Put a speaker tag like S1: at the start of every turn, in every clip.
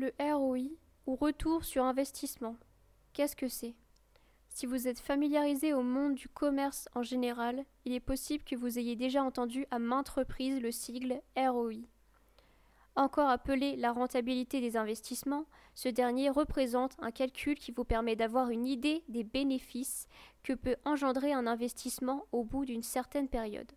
S1: Le ROI ou retour sur investissement. Qu'est-ce que c'est? Si vous êtes familiarisé au monde du commerce en général, il est possible que vous ayez déjà entendu à maintes reprises le sigle ROI. Encore appelé la rentabilité des investissements, ce dernier représente un calcul qui vous permet d'avoir une idée des bénéfices que peut engendrer un investissement au bout d'une certaine période.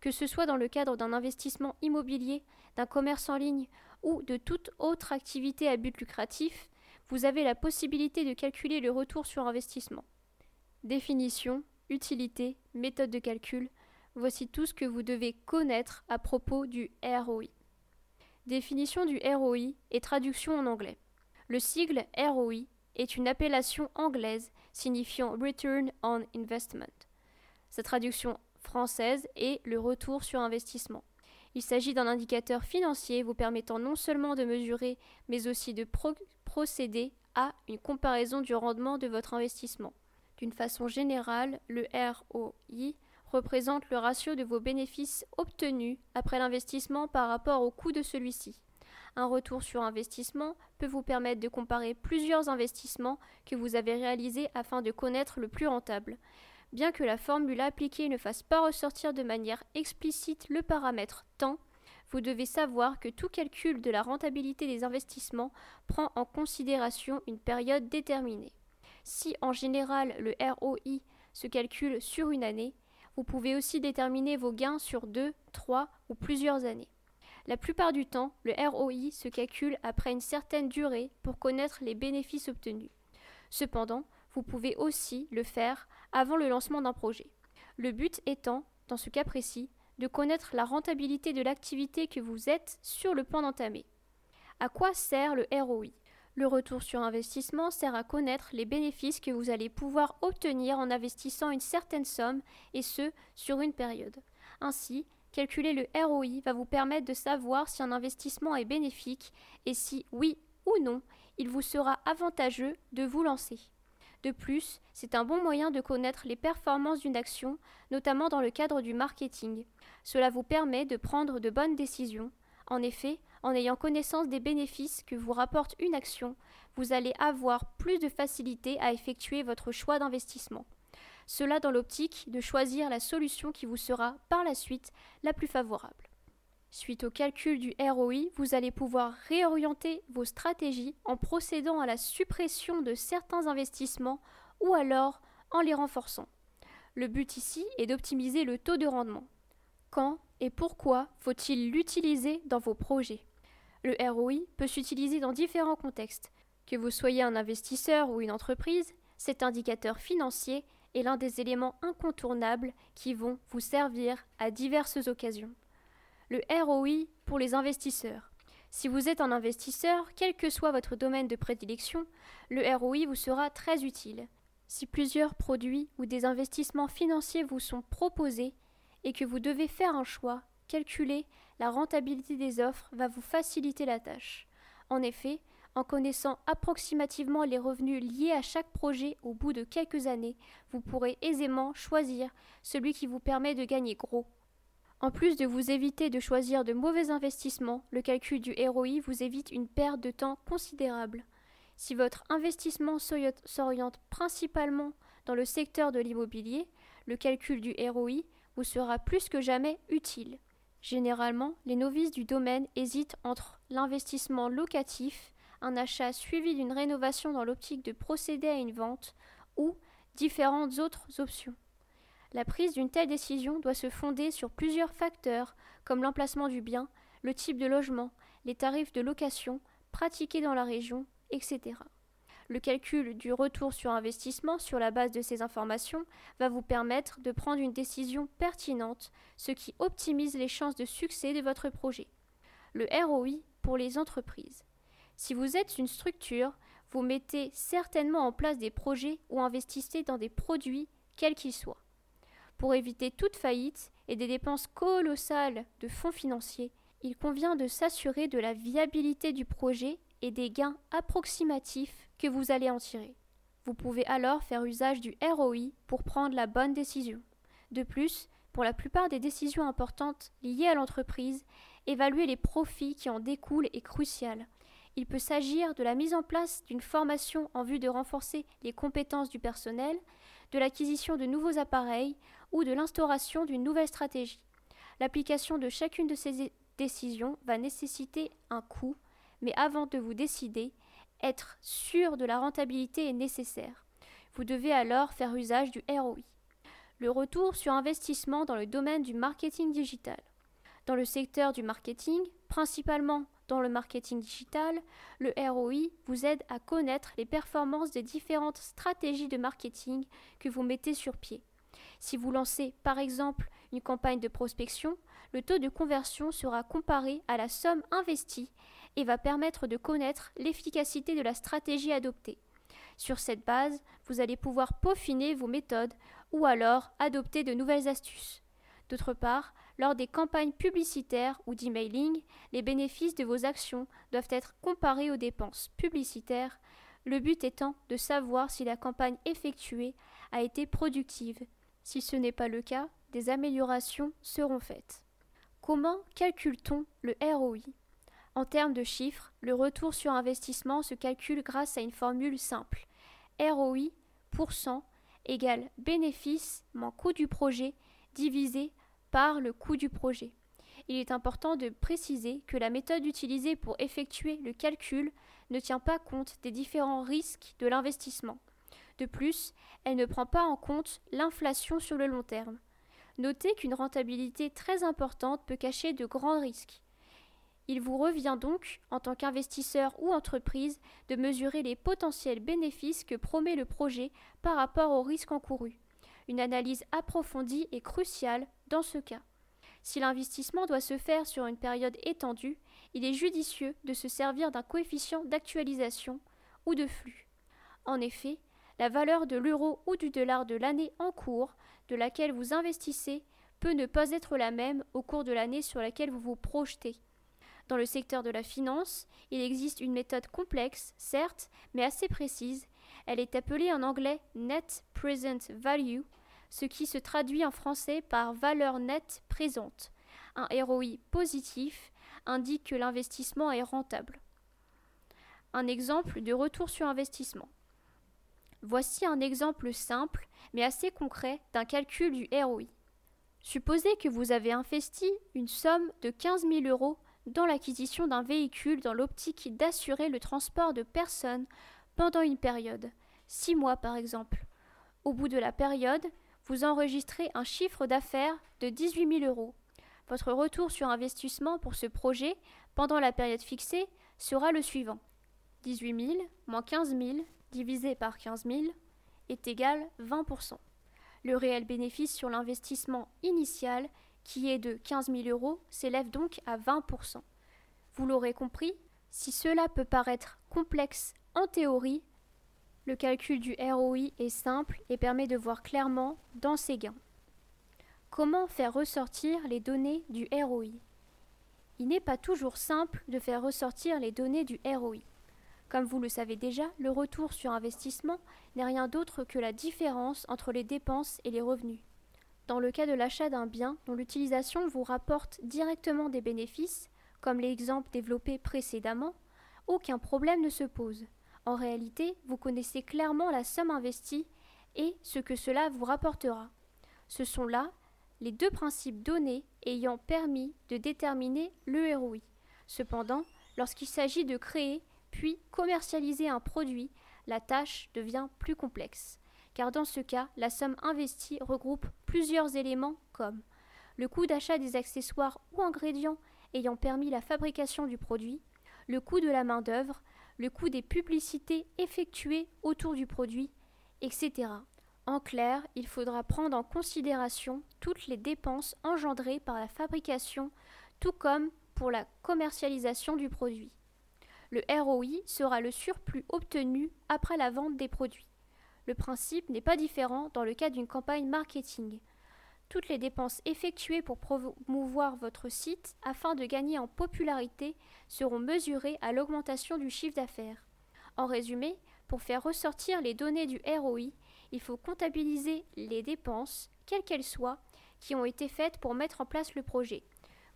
S1: Que ce soit dans le cadre d'un investissement immobilier, d'un commerce en ligne ou de toute autre activité à but lucratif, vous avez la possibilité de calculer le retour sur investissement. Définition, utilité, méthode de calcul, voici tout ce que vous devez connaître à propos du ROI. Définition du ROI et traduction en anglais. Le sigle ROI est une appellation anglaise signifiant Return on Investment. Sa traduction française est le retour sur investissement. Il s'agit d'un indicateur financier vous permettant non seulement de mesurer, mais aussi de procéder à une comparaison du rendement de votre investissement. D'une façon générale, le ROI représente le ratio de vos bénéfices obtenus après l'investissement par rapport au coût de celui-ci. Un retour sur investissement peut vous permettre de comparer plusieurs investissements que vous avez réalisés afin de connaître le plus rentable. Bien que la formule appliquée ne fasse pas ressortir de manière explicite le paramètre temps, vous devez savoir que tout calcul de la rentabilité des investissements prend en considération une période déterminée. Si en général le ROI se calcule sur une année, vous pouvez aussi déterminer vos gains sur deux, trois ou plusieurs années. La plupart du temps, le ROI se calcule après une certaine durée pour connaître les bénéfices obtenus. Cependant, vous pouvez aussi le faire avant le lancement d'un projet. Le but étant, dans ce cas précis, de connaître la rentabilité de l'activité que vous êtes sur le point d'entamer. À quoi sert le ROI le retour sur investissement sert à connaître les bénéfices que vous allez pouvoir obtenir en investissant une certaine somme, et ce, sur une période. Ainsi, calculer le ROI va vous permettre de savoir si un investissement est bénéfique et si oui ou non, il vous sera avantageux de vous lancer. De plus, c'est un bon moyen de connaître les performances d'une action, notamment dans le cadre du marketing. Cela vous permet de prendre de bonnes décisions. En effet, en ayant connaissance des bénéfices que vous rapporte une action, vous allez avoir plus de facilité à effectuer votre choix d'investissement. Cela dans l'optique de choisir la solution qui vous sera par la suite la plus favorable. Suite au calcul du ROI, vous allez pouvoir réorienter vos stratégies en procédant à la suppression de certains investissements ou alors en les renforçant. Le but ici est d'optimiser le taux de rendement. Quand et pourquoi faut-il l'utiliser dans vos projets? Le ROI peut s'utiliser dans différents contextes. Que vous soyez un investisseur ou une entreprise, cet indicateur financier est l'un des éléments incontournables qui vont vous servir à diverses occasions. Le ROI pour les investisseurs. Si vous êtes un investisseur, quel que soit votre domaine de prédilection, le ROI vous sera très utile. Si plusieurs produits ou des investissements financiers vous sont proposés et que vous devez faire un choix, calculer la rentabilité des offres va vous faciliter la tâche. En effet, en connaissant approximativement les revenus liés à chaque projet au bout de quelques années, vous pourrez aisément choisir celui qui vous permet de gagner gros. En plus de vous éviter de choisir de mauvais investissements, le calcul du ROI vous évite une perte de temps considérable. Si votre investissement s'oriente principalement dans le secteur de l'immobilier, le calcul du ROI vous sera plus que jamais utile. Généralement, les novices du domaine hésitent entre l'investissement locatif, un achat suivi d'une rénovation dans l'optique de procéder à une vente, ou différentes autres options. La prise d'une telle décision doit se fonder sur plusieurs facteurs comme l'emplacement du bien, le type de logement, les tarifs de location pratiqués dans la région, etc. Le calcul du retour sur investissement sur la base de ces informations va vous permettre de prendre une décision pertinente, ce qui optimise les chances de succès de votre projet. Le ROI pour les entreprises. Si vous êtes une structure, vous mettez certainement en place des projets ou investissez dans des produits, quels qu'ils soient. Pour éviter toute faillite et des dépenses colossales de fonds financiers, il convient de s'assurer de la viabilité du projet et des gains approximatifs que vous allez en tirer. Vous pouvez alors faire usage du ROI pour prendre la bonne décision. De plus, pour la plupart des décisions importantes liées à l'entreprise, évaluer les profits qui en découlent est crucial. Il peut s'agir de la mise en place d'une formation en vue de renforcer les compétences du personnel, de l'acquisition de nouveaux appareils ou de l'instauration d'une nouvelle stratégie. L'application de chacune de ces décisions va nécessiter un coût, mais avant de vous décider, être sûr de la rentabilité est nécessaire. Vous devez alors faire usage du ROI. Le retour sur investissement dans le domaine du marketing digital. Dans le secteur du marketing, principalement dans le marketing digital, le ROI vous aide à connaître les performances des différentes stratégies de marketing que vous mettez sur pied. Si vous lancez par exemple une campagne de prospection, le taux de conversion sera comparé à la somme investie et va permettre de connaître l'efficacité de la stratégie adoptée. Sur cette base, vous allez pouvoir peaufiner vos méthodes ou alors adopter de nouvelles astuces. D'autre part, lors des campagnes publicitaires ou d'emailing, les bénéfices de vos actions doivent être comparés aux dépenses publicitaires, le but étant de savoir si la campagne effectuée a été productive. Si ce n'est pas le cas, des améliorations seront faites. Comment calcule-t-on le ROI En termes de chiffres, le retour sur investissement se calcule grâce à une formule simple. ROI égale bénéfice moins coût du projet divisé par le coût du projet. Il est important de préciser que la méthode utilisée pour effectuer le calcul ne tient pas compte des différents risques de l'investissement. De plus, elle ne prend pas en compte l'inflation sur le long terme. Notez qu'une rentabilité très importante peut cacher de grands risques. Il vous revient donc, en tant qu'investisseur ou entreprise, de mesurer les potentiels bénéfices que promet le projet par rapport aux risques encourus. Une analyse approfondie est cruciale dans ce cas. Si l'investissement doit se faire sur une période étendue, il est judicieux de se servir d'un coefficient d'actualisation ou de flux. En effet, la valeur de l'euro ou du dollar de l'année en cours de laquelle vous investissez peut ne pas être la même au cours de l'année sur laquelle vous vous projetez. Dans le secteur de la finance, il existe une méthode complexe, certes, mais assez précise. Elle est appelée en anglais Net Present Value, ce qui se traduit en français par valeur nette présente. Un ROI positif indique que l'investissement est rentable. Un exemple de retour sur investissement. Voici un exemple simple mais assez concret d'un calcul du ROI. Supposez que vous avez investi une somme de 15 000 euros dans l'acquisition d'un véhicule dans l'optique d'assurer le transport de personnes pendant une période, six mois par exemple. Au bout de la période, vous enregistrez un chiffre d'affaires de 18 000 euros. Votre retour sur investissement pour ce projet pendant la période fixée sera le suivant. 18 000 moins 15 000 divisé par 15 000 est égal 20% Le réel bénéfice sur l'investissement initial qui est de 15 000 euros, s'élève donc à 20% Vous l'aurez compris, si cela peut paraître complexe en théorie, le calcul du ROI est simple et permet de voir clairement dans ses gains. Comment faire ressortir les données du ROI Il n'est pas toujours simple de faire ressortir les données du ROI. Comme vous le savez déjà, le retour sur investissement n'est rien d'autre que la différence entre les dépenses et les revenus. Dans le cas de l'achat d'un bien dont l'utilisation vous rapporte directement des bénéfices, comme l'exemple développé précédemment, aucun problème ne se pose. En réalité, vous connaissez clairement la somme investie et ce que cela vous rapportera. Ce sont là les deux principes donnés ayant permis de déterminer le ROI. Cependant, lorsqu'il s'agit de créer puis commercialiser un produit, la tâche devient plus complexe car dans ce cas, la somme investie regroupe plusieurs éléments comme le coût d'achat des accessoires ou ingrédients ayant permis la fabrication du produit, le coût de la main-d'œuvre, le coût des publicités effectuées autour du produit, etc. En clair, il faudra prendre en considération toutes les dépenses engendrées par la fabrication, tout comme pour la commercialisation du produit. Le ROI sera le surplus obtenu après la vente des produits. Le principe n'est pas différent dans le cas d'une campagne marketing. Toutes les dépenses effectuées pour promouvoir votre site afin de gagner en popularité seront mesurées à l'augmentation du chiffre d'affaires. En résumé, pour faire ressortir les données du ROI, il faut comptabiliser les dépenses, quelles qu'elles soient, qui ont été faites pour mettre en place le projet.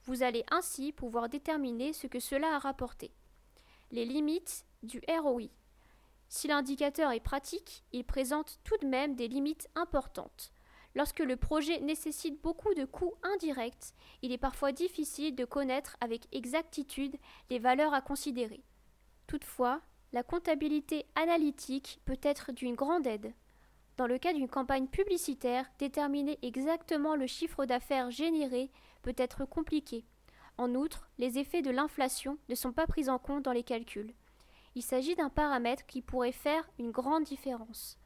S1: Vous allez ainsi pouvoir déterminer ce que cela a rapporté. Les limites du ROI. Si l'indicateur est pratique, il présente tout de même des limites importantes. Lorsque le projet nécessite beaucoup de coûts indirects, il est parfois difficile de connaître avec exactitude les valeurs à considérer. Toutefois, la comptabilité analytique peut être d'une grande aide. Dans le cas d'une campagne publicitaire, déterminer exactement le chiffre d'affaires généré peut être compliqué. En outre, les effets de l'inflation ne sont pas pris en compte dans les calculs. Il s'agit d'un paramètre qui pourrait faire une grande différence.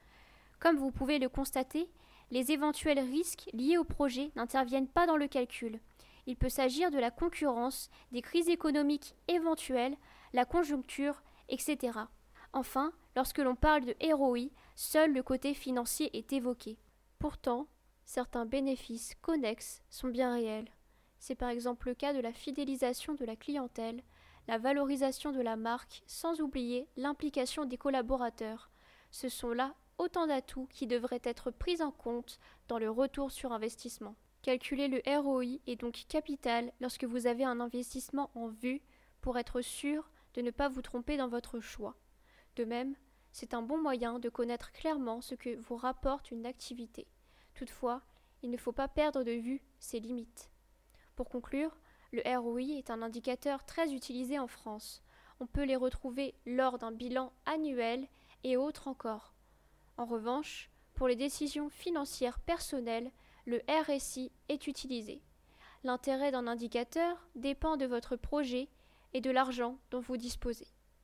S1: Comme vous pouvez le constater, les éventuels risques liés au projet n'interviennent pas dans le calcul. Il peut s'agir de la concurrence, des crises économiques éventuelles, la conjoncture, etc. Enfin, lorsque l'on parle de ROI, seul le côté financier est évoqué. Pourtant, certains bénéfices connexes sont bien réels. C'est par exemple le cas de la fidélisation de la clientèle, la valorisation de la marque, sans oublier l'implication des collaborateurs. Ce sont là autant d'atouts qui devraient être pris en compte dans le retour sur investissement. Calculer le ROI est donc capital lorsque vous avez un investissement en vue pour être sûr de ne pas vous tromper dans votre choix. De même, c'est un bon moyen de connaître clairement ce que vous rapporte une activité. Toutefois, il ne faut pas perdre de vue ses limites. Pour conclure, le ROI est un indicateur très utilisé en France. On peut les retrouver lors d'un bilan annuel et autres encore. En revanche, pour les décisions financières personnelles, le RSI est utilisé. L'intérêt d'un indicateur dépend de votre projet et de l'argent dont vous disposez.